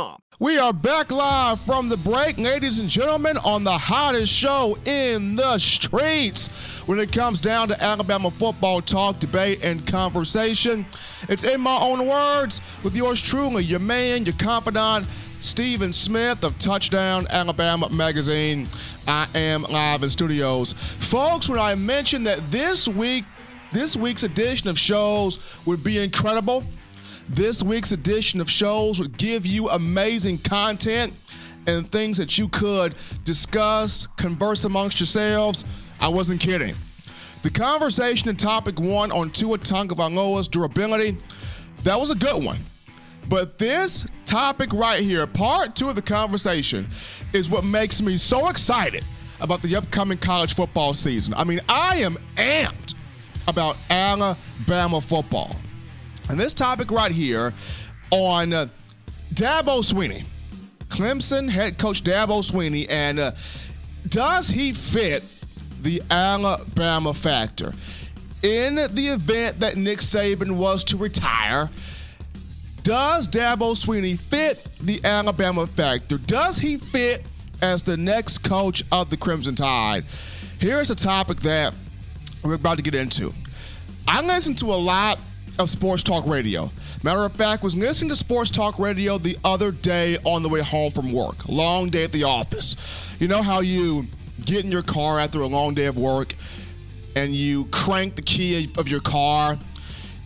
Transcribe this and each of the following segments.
GoWebamax.com. We are back live from the break, ladies and gentlemen, on the hottest show in the streets. When it comes down to Alabama football talk, debate, and conversation, it's in my own words with yours truly, your man, your confidant, Stephen Smith of Touchdown Alabama Magazine. I am live in studios. Folks, when I mentioned that this week, this week's edition of shows would be incredible, this week's edition of shows would give you amazing content and things that you could discuss, converse amongst yourselves. I wasn't kidding. The conversation in topic one on Tua Tagovailoa's durability, that was a good one. But this topic right here, part two of the conversation, is what makes me so excited about the upcoming college football season. I mean, I am amped about Alabama football. And this topic right here on uh, Dabo Swinney, Clemson head coach Dabo Swinney, and uh, does he fit the Alabama factor? In the event that Nick Saban was to retire, does Dabo Swinney fit the Alabama factor? Does he fit as the next coach of the Crimson Tide? Here's a topic that we're about to get into. I listen to a lot of sports talk radio. Matter of fact, was listening to sports talk radio the other day on the way home from work. Long day at the office. You know how you get in your car after a long day of work and you crank the key of your car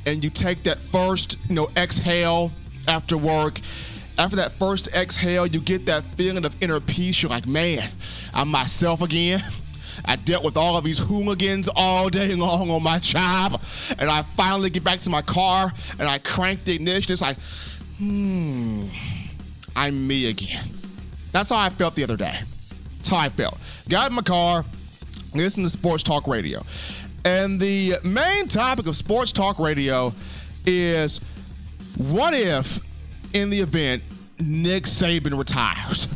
and you take that first, you know, exhale after work. After that first exhale, you get that feeling of inner peace. You're like, man, I'm myself again. I dealt with all of these hooligans all day long on my job, and I finally get back to my car and I crank the ignition. It's like, hmm, I'm me again. That's how I felt the other day. That's how I felt. Got in my car, listened to sports talk radio. And the main topic of sports talk radio is what if, in the event, Nick Saban retires?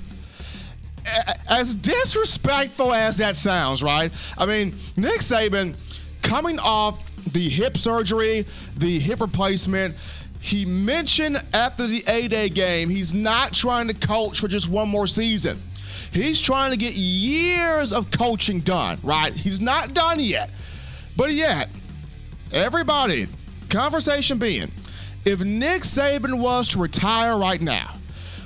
As disrespectful as that sounds, right? I mean, Nick Saban coming off the hip surgery, the hip replacement, he mentioned after the A Day game, he's not trying to coach for just one more season. He's trying to get years of coaching done, right? He's not done yet. But yet, everybody, conversation being, if Nick Saban was to retire right now,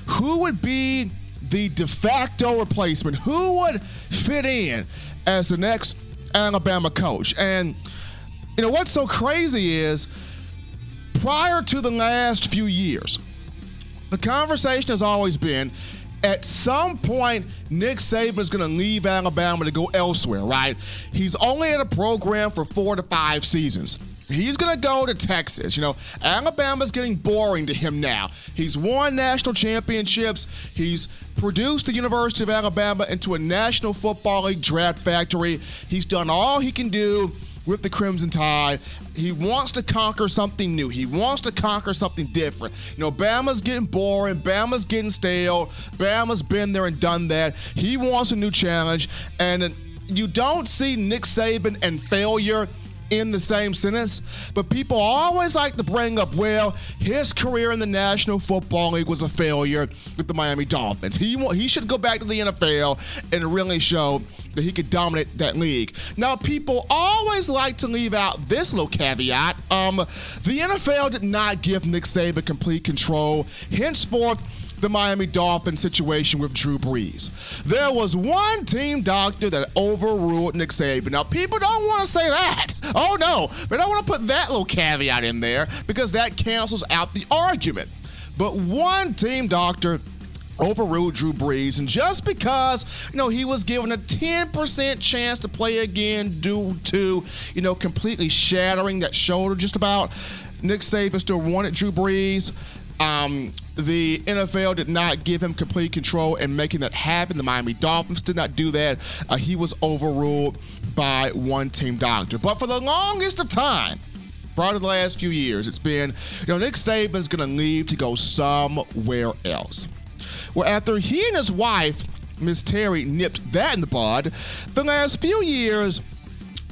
who would be the de facto replacement. Who would fit in as the next Alabama coach? And, you know, what's so crazy is prior to the last few years, the conversation has always been at some point, Nick Saban is going to leave Alabama to go elsewhere, right? He's only at a program for four to five seasons. He's going to go to Texas. You know, Alabama's getting boring to him now. He's won national championships. He's produced the University of Alabama into a National Football League draft factory. He's done all he can do with the Crimson Tide. He wants to conquer something new. He wants to conquer something different. You know, Bama's getting boring. Bama's getting stale. Bama's been there and done that. He wants a new challenge. And you don't see Nick Saban and failure in the same sentence, but people always like to bring up, well, his career in the National Football League was a failure with the Miami Dolphins. He he should go back to the NFL and really show that he could dominate that league. Now, people always like to leave out this little caveat. Um, the NFL did not give Nick Saban complete control. Henceforth, the Miami Dolphins situation with Drew Brees. There was one team doctor that overruled Nick Saban. Now, people don't want to say that. Oh, no. They don't want to put that little caveat in there because that cancels out the argument. But one team doctor overruled Drew Brees, and just because you know he was given a 10% chance to play again due to you know completely shattering that shoulder, just about Nick Saban still wanted Drew Brees. Um, the NFL did not give him complete control in making that happen. The Miami Dolphins did not do that. Uh, he was overruled by one team doctor. But for the longest of time, prior to the last few years, it's been, you know, Nick Saban's going to leave to go somewhere else. Well, after he and his wife, Miss Terry, nipped that in the bud, the last few years,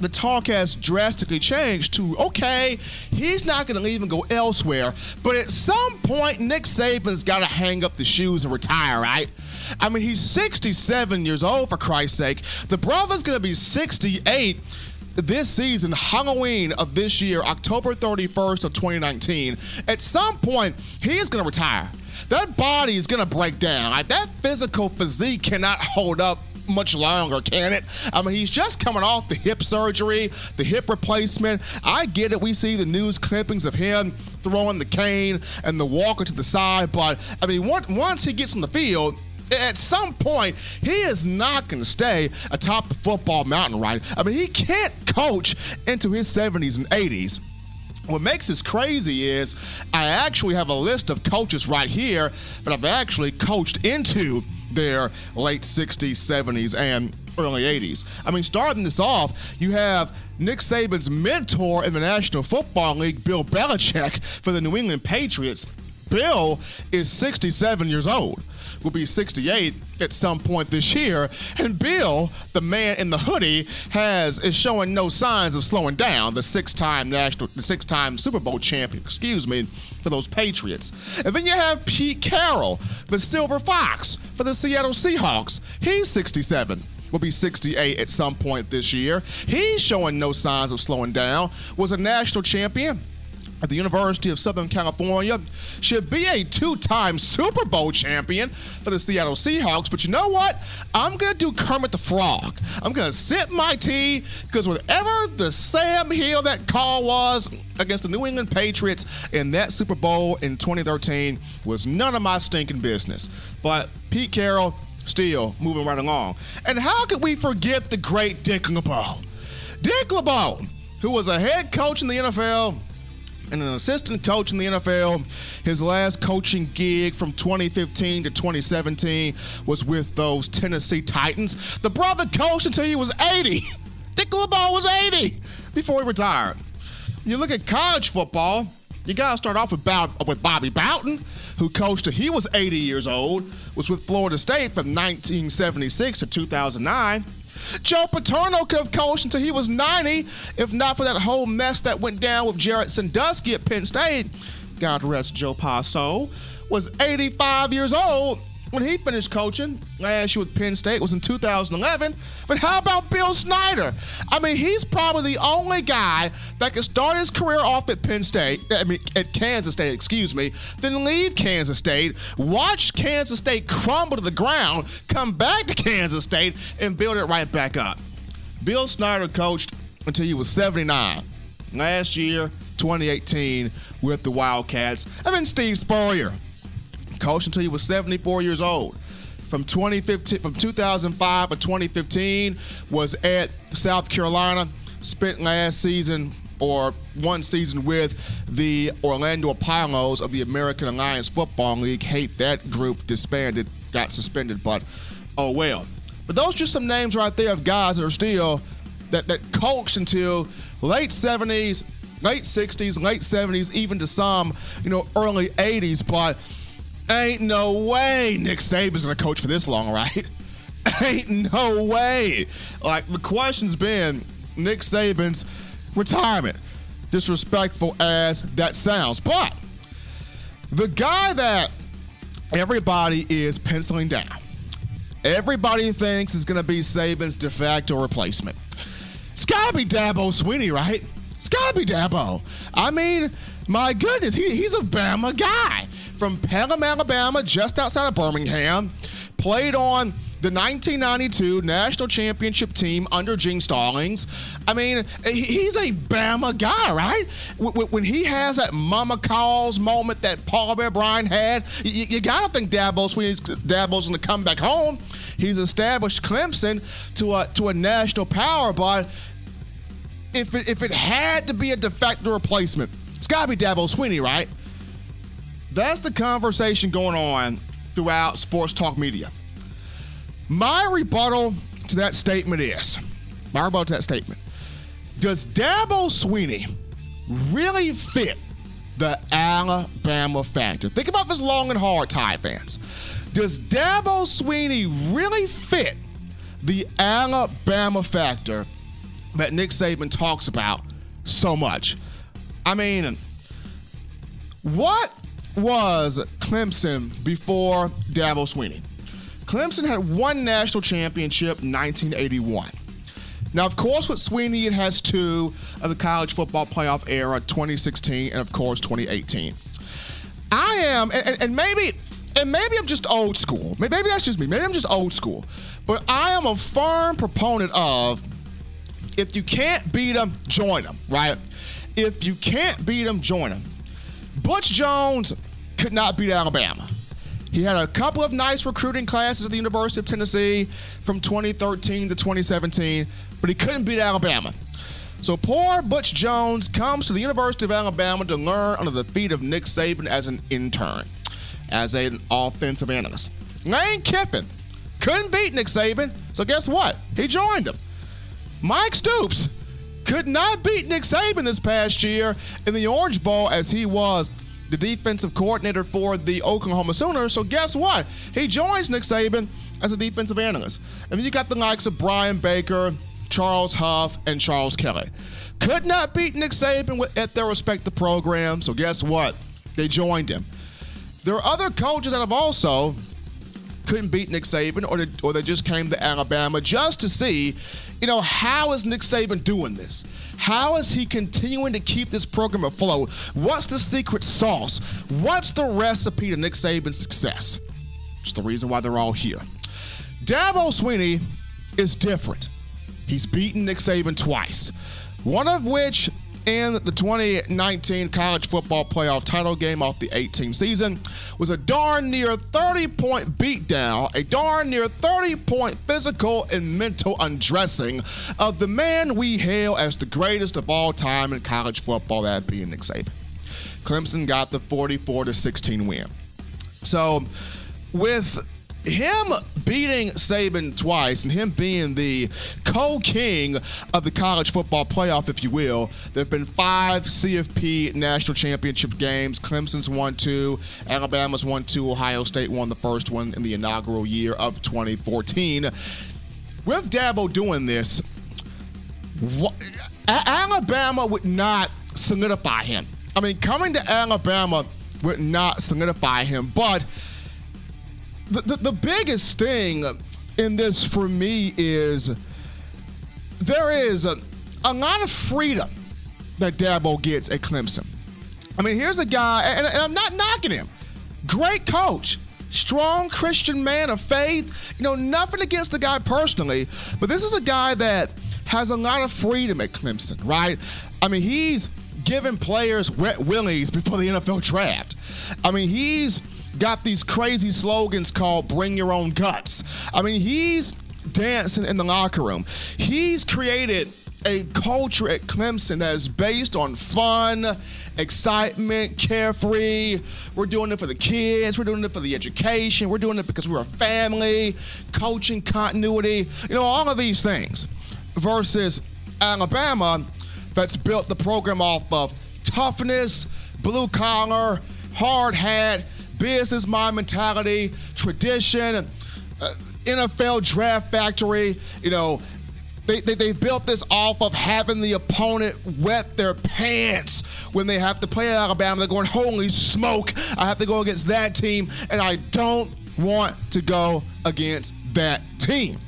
the talk has drastically changed to okay, he's not going to leave and go elsewhere, but at some point, Nick Saban's got to hang up the shoes and retire, right? I mean, he's 67 years old, for Christ's sake. The brother's going to be 68 this season, Halloween of this year, October 31st of 2019. At some point, he is going to retire. That body is going to break down. Like, that physical physique cannot hold up much longer, can it? I mean, he's just coming off the hip surgery, the hip replacement. I get it. We see the news clippings of him throwing the cane and the walker to the side, but I mean, once he gets on the field, at some point, he is not going to stay atop the football mountain, right? I mean, he can't coach into his 70s and 80s. What makes this crazy is I actually have a list of coaches right here that I've actually coached into their late 60s, 70s, and early 80s. I mean, starting this off, you have Nick Saban's mentor in the National Football League, Bill Belichick, for the New England Patriots. Bill is 67 years old will be 68 at some point this year. And Bill, the man in the hoodie, has is showing no signs of slowing down. The six-time national, the six-time Super Bowl champion, excuse me, for those Patriots. And then you have Pete Carroll, the Silver Fox for the Seattle Seahawks. He's 67 will be 68 at some point this year. He's showing no signs of slowing down. Was a national champion at the University of Southern California, should be a two time Super Bowl champion for the Seattle Seahawks. But you know what? I'm going to do Kermit the Frog. I'm going to sip my tea because whatever the Sam Hill that call was against the New England Patriots in that Super Bowl in 2013 was none of my stinking business. But Pete Carroll, still moving right along. And how could we forget the great Dick LeBeau? Dick LeBeau, who was a head coach in the NFL and an assistant coach in the NFL. His last coaching gig from 2015 to 2017 was with those Tennessee Titans. The brother coached until he was 80. Dick LeBeau was 80 before he retired. You look at college football, you got to start off with, Bob, with Bobby Bowden, who coached till he was 80 years old, was with Florida State from 1976 to 2009. Joe Paterno could have coached until he was 90, if not for that whole mess that went down with Jerry Sandusky at Penn State. God rest Joe Paso, was 85 years old when he finished coaching last year with Penn State was in 2011. But how about Bill Snyder? I mean, he's probably the only guy that could start his career off at Penn State, I mean, at Kansas State, excuse me, then leave Kansas State, watch Kansas State crumble to the ground, come back to Kansas State, and build it right back up. Bill Snyder coached until he was 79. Last year, 2018, with the Wildcats. And then Steve Spurrier coached until he was 74 years old. From 2015, from 2005 to 2015, was at South Carolina. Spent last season or one season with the Orlando Apollos of the American Alliance Football League. Hate that group disbanded, got suspended, but oh well. But those are just some names right there of guys that are still that that coached until late 70s, late 60s, late 70s, even to some, you know, early 80s. But Ain't no way Nick Saban's gonna coach for this long, right? Ain't no way. Like the question's been Nick Saban's retirement. Disrespectful as that sounds. But the guy that everybody is penciling down, everybody thinks is gonna be Saban's de facto replacement. It's gotta be Dabo Swinney, right? It's gotta be Dabo. I mean, my goodness, he, he's a Bama guy from Pelham, Alabama, just outside of Birmingham. Played on the 1992 national championship team under Gene Stallings. I mean, he's a Bama guy, right? When he has that mama calls moment that Paul Bear Bryant had, you, gotta think Dabo's Dabo's gonna come back home. He's established Clemson to a to a national power, but if it, if it had to be a de facto replacement, it's gotta be Dabo Swinney, right? That's the conversation going on throughout sports talk media. My rebuttal to that statement is my rebuttal to that statement. Does Dabo Swinney really fit the Alabama factor? Think about this long and hard, Tide fans. Does Dabo Swinney really fit the Alabama factor that Nick Saban talks about so much? I mean, what was Clemson before Dabo Swinney? Clemson had one national championship 1981. Now, of course, with Swinney, it has two of the college football playoff era, 2016 and, of course, 2018. I am, and, and maybe, and maybe I'm just old school. Maybe that's just me. Maybe I'm just old school. But I am a firm proponent of if you can't beat them, join them, right? If you can't beat them, join them. Butch Jones could not beat Alabama. He had a couple of nice recruiting classes at the University of Tennessee from 2013 to 2017, but he couldn't beat Alabama. So poor Butch Jones comes to the University of Alabama to learn under the feet of Nick Saban as an intern, as an offensive analyst. Lane Kiffin couldn't beat Nick Saban, so guess what? He joined him. Mike Stoops could not beat Nick Saban this past year in the Orange Bowl as he was the defensive coordinator for the Oklahoma Sooners. So guess what? He joins Nick Saban as a defensive analyst. And you got the likes of Brian Baker, Charles Huff, and Charles Kelly. Could not beat Nick Saban at their respective programs. So guess what? They joined him. There are other coaches that have also couldn't beat Nick Saban, or they, or they just came to Alabama just to see, you know, how is Nick Saban doing this? How is he continuing to keep this program afloat? What's the secret sauce? What's the recipe to Nick Saban's success? It's the reason why they're all here. Dabo Swinney is different. He's beaten Nick Saban twice, one of which in the 2019 college football playoff title game off the 18 season was a darn near 30 point beatdown, a darn near 30 point physical and mental undressing of the man we hail as the greatest of all time in college football, that being Nick Saban. Clemson got the 44 to 16 win. So, with him beating Saban twice and him being the co-king of the college football playoff, if you will, there have been five CFP national championship games. Clemson's won two, Alabama's won two, Ohio State won the first one in the inaugural year of 2014. With Dabo doing this, Alabama would not solidify him. I mean, coming to Alabama would not solidify him, but the, the, biggest thing in this for me is there is a, a lot of freedom that Dabo gets at Clemson. I mean, here's a guy, and, and I'm not knocking him. Great coach, strong Christian man of faith. You know, nothing against the guy personally, but this is a guy that has a lot of freedom at Clemson, right? I mean, he's giving players wet willies before the NFL draft. I mean, he's got these crazy slogans called bring your own guts. I mean, he's dancing in the locker room. He's created a culture at Clemson that is based on fun, excitement, carefree. We're doing it for the kids. We're doing it for the education. We're doing it because we're a family, coaching continuity, you know, all of these things. Versus Alabama, that's built the program off of toughness, blue collar, hard hat, business mind mentality, tradition, uh, NFL draft factory. You know, they, they, they, built this off of having the opponent wet their pants when they have to play Alabama. They're going, holy smoke, I have to go against that team, and I don't want to go against that team.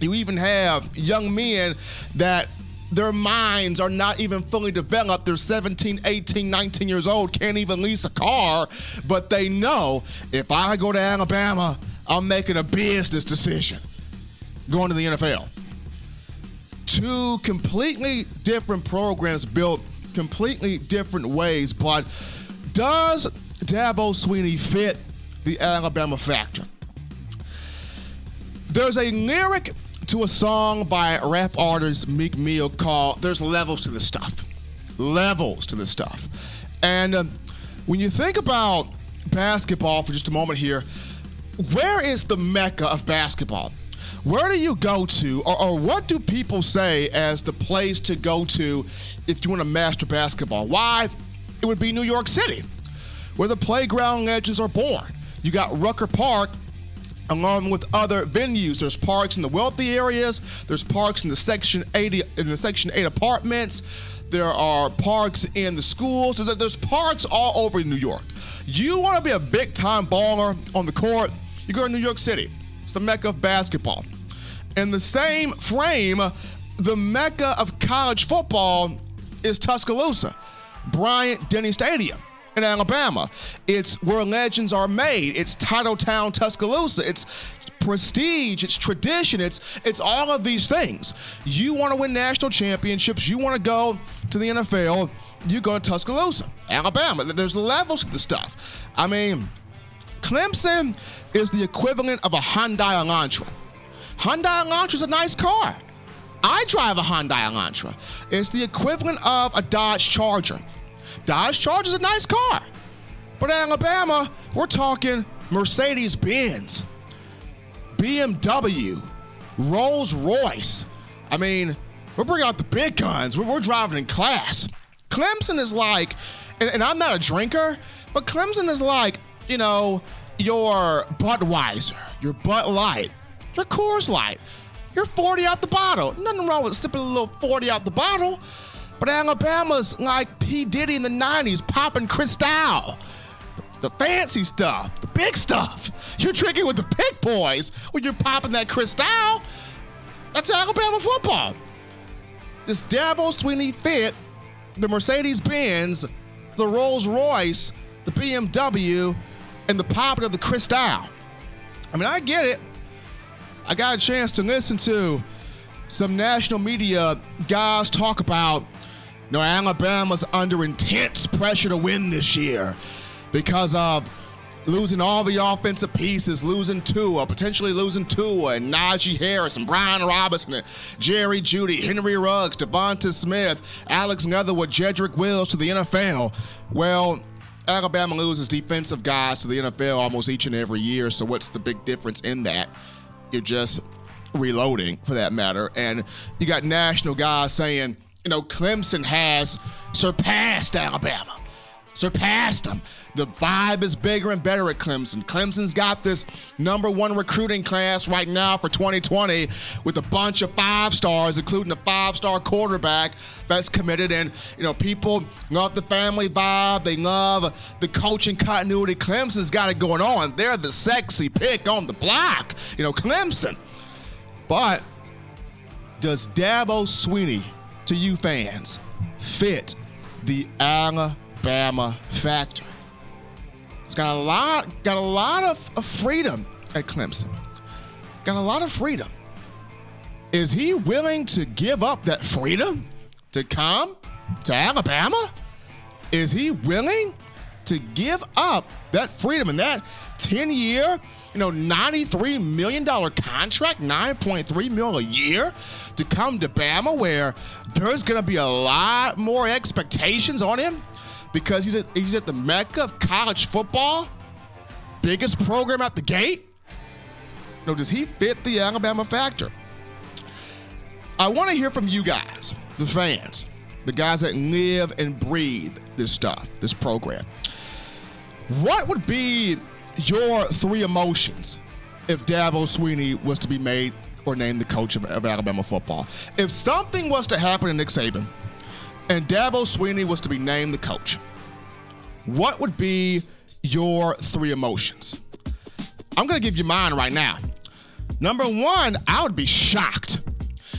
You even have young men that their minds are not even fully developed. They're 17, 18, 19 years old, can't even lease a car, but they know if I go to Alabama, I'm making a business decision going to the NFL. Two completely different programs built completely different ways, but does Dabo Swinney fit the Alabama factor? There's a lyric to a song by rap artist Meek Mill called There's Levels to This Stuff. Levels to this stuff. And um, when you think about basketball for just a moment here. Where is the mecca of basketball? Where do you go to, or, or, what do people say as the place to go to if you want to master basketball? Why? It would be New York City, where the playground legends are born. You got Rucker Park, along with other venues. There's parks in the wealthy areas. There's parks in the Section 80 in the Section 8 apartments. There are parks in the schools. There's parks all over New York. You want to be a big time baller on the court? You go to New York City. It's the mecca of basketball. In the same frame, the mecca of college football is Tuscaloosa, Bryant Denny Stadium in Alabama. It's where legends are made. It's Titletown, Tuscaloosa. It's prestige, it's tradition, it's it's all of these things. You want to win national championships, you want to go to the NFL, you go to Tuscaloosa, Alabama. There's levels to the stuff. I mean, Clemson is the equivalent of a Hyundai Elantra. Hyundai Elantra is a nice car. I drive a Hyundai Elantra. It's the equivalent of a Dodge Charger. Dodge Charger is a nice car. But Alabama, we're talking Mercedes Benz, BMW, Rolls Royce. I mean, we're bringing out the big guns. We're, we're driving in class. Clemson is like, and, and I'm not a drinker, but Clemson is like, you know, your Budweiser, your Bud Light, your Coors Light, your 40 out the bottle. Nothing wrong with sipping a little 40 out the bottle. But Alabama's like P. Diddy in the 90s, popping Cristal. The, the fancy stuff, the big stuff. You're drinking with the big boys when you're popping that Cristal. That's Alabama football. This Dabo Swinney fit the Mercedes Benz, the Rolls Royce, the BMW, and the popping of the Cristal. I mean, I get it. I got a chance to listen to some national media guys talk about no, Alabama's under intense pressure to win this year because of losing all the offensive pieces, losing Tua, potentially losing Tua, and Najee Harris, and Brian Robinson, and Jerry Jeudy, Henry Ruggs, Devonta Smith, Alex Leatherwood, Jedrick Wills to the NFL. Well, Alabama loses defensive guys to the NFL almost each and every year, so what's the big difference in that? You're just reloading, for that matter. And you got national guys saying, you know, Clemson has surpassed Alabama. Surpassed them. The vibe is bigger and better at Clemson. Clemson's got this number one recruiting class right now for 2020 with a bunch of five stars, including a five star quarterback that's committed. And, you know, people love the family vibe. They love the coaching continuity. Clemson's got it going on. They're the sexy pick on the block, you know, Clemson. But does Dabo Swinney to you fans fit the Alabama factor. It's got a lot, got a lot of, of freedom at Clemson. Got a lot of freedom. Is he willing to give up that freedom to come to Alabama? Is he willing to give up that freedom and that 10 year, you know, $93 million contract, $9.3 million a year to come to Bama where there's going to be a lot more expectations on him because he's at, he's at the mecca of college football, biggest program out the gate. Know, does he fit the Alabama factor? I want to hear from you guys, the fans, the guys that live and breathe this stuff, this program. What would be your three emotions if Dabo Swinney was to be made or named the coach of, of Alabama football? If something was to happen to Nick Saban and Dabo Swinney was to be named the coach, what would be your three emotions? I'm going to give you mine right now. Number one, I would be shocked.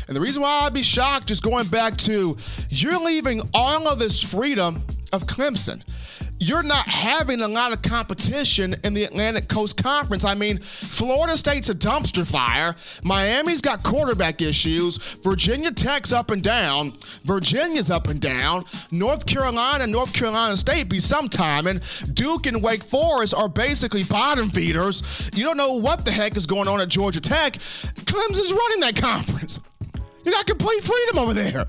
And the reason why I'd be shocked is going back to you're leaving all of this freedom of Clemson you're not having a lot of competition in the Atlantic Coast Conference. I mean, Florida State's a dumpster fire. Miami's got quarterback issues. Virginia Tech's up and down. Virginia's up and down. North Carolina, North Carolina State be sometime. And Duke and Wake Forest are basically bottom feeders. You don't know what the heck is going on at Georgia Tech. Clemson's running that conference. You got complete freedom over there.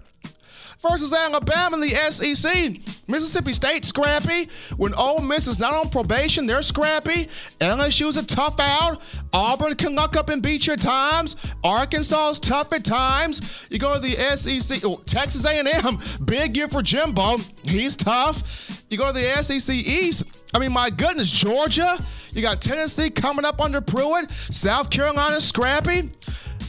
Versus Alabama in the SEC Mississippi State scrappy. When Ole Miss is not on probation, they're scrappy. LSU's a tough out. Auburn can luck up and beat your times. Arkansas is tough at times. You go to the SEC, oh, Texas A&M, big year for Jimbo. He's tough. You go to the SEC East. I mean, my goodness, Georgia. You got Tennessee coming up under Pruitt. South Carolina scrappy.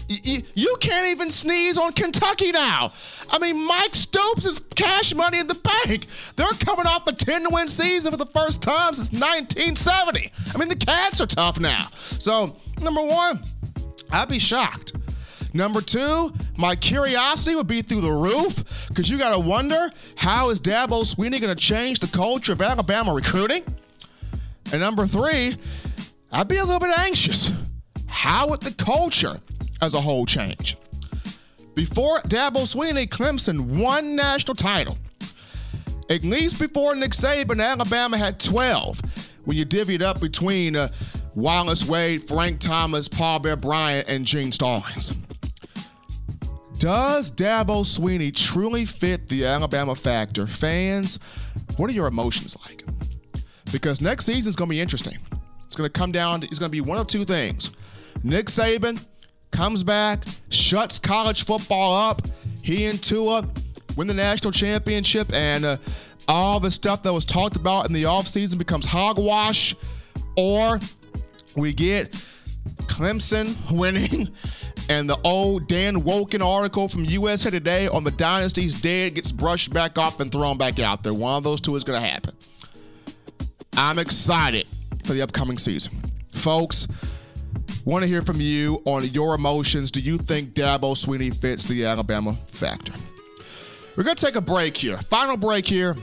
You, can't even sneeze on Kentucky now. I mean, Mike Stoops is cash money in the bank. They're coming off a 10 win season for the first time since 1970. I mean, the Cats are tough now. So, number one, I'd be shocked. Number two, my curiosity would be through the roof because you got to wonder how is Dabo Swinney going to change the culture of Alabama recruiting? And number three, I'd be a little bit anxious. How would the culture as a whole change? Before Dabo Swinney, Clemson won national title. At least before Nick Saban, Alabama had 12 when you divvied up between uh, Wallace Wade, Frank Thomas, Paul Bear Bryant, and Gene Stallings. Does Dabo Swinney truly fit the Alabama factor? Fans, what are your emotions like? Because next season is going to be interesting. It's going to come down to, it's going to be one of two things. Nick Saban comes back, shuts college football up. He and Tua win the national championship, and uh, all the stuff that was talked about in the offseason becomes hogwash. Or we get Clemson winning, and the old Dan Wolken article from USA Today on the Dynasty's dead gets brushed back off and thrown back out there. One of those two is going to happen. I'm excited for the upcoming season. Folks, want to hear from you on your emotions. Do you think Dabo Swinney fits the Alabama factor? We're going to take a break here. Final break here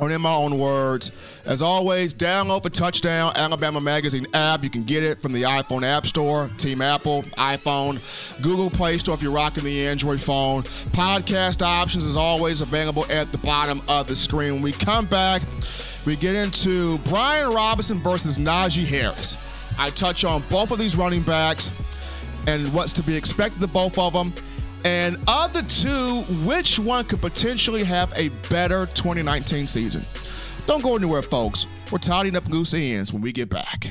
on In My Own Words. As always, download the Touchdown Alabama Magazine app. You can get it from the iPhone App Store, Team Apple, iPhone, Google Play Store if you're rocking the Android phone. Podcast options is always available at the bottom of the screen. When we come back, we get into Brian Robinson versus Najee Harris. I touch on both of these running backs and what's to be expected of both of them. And of the two, which one could potentially have a better 2019 season? Don't go anywhere, folks. We're tidying up loose ends when we get back.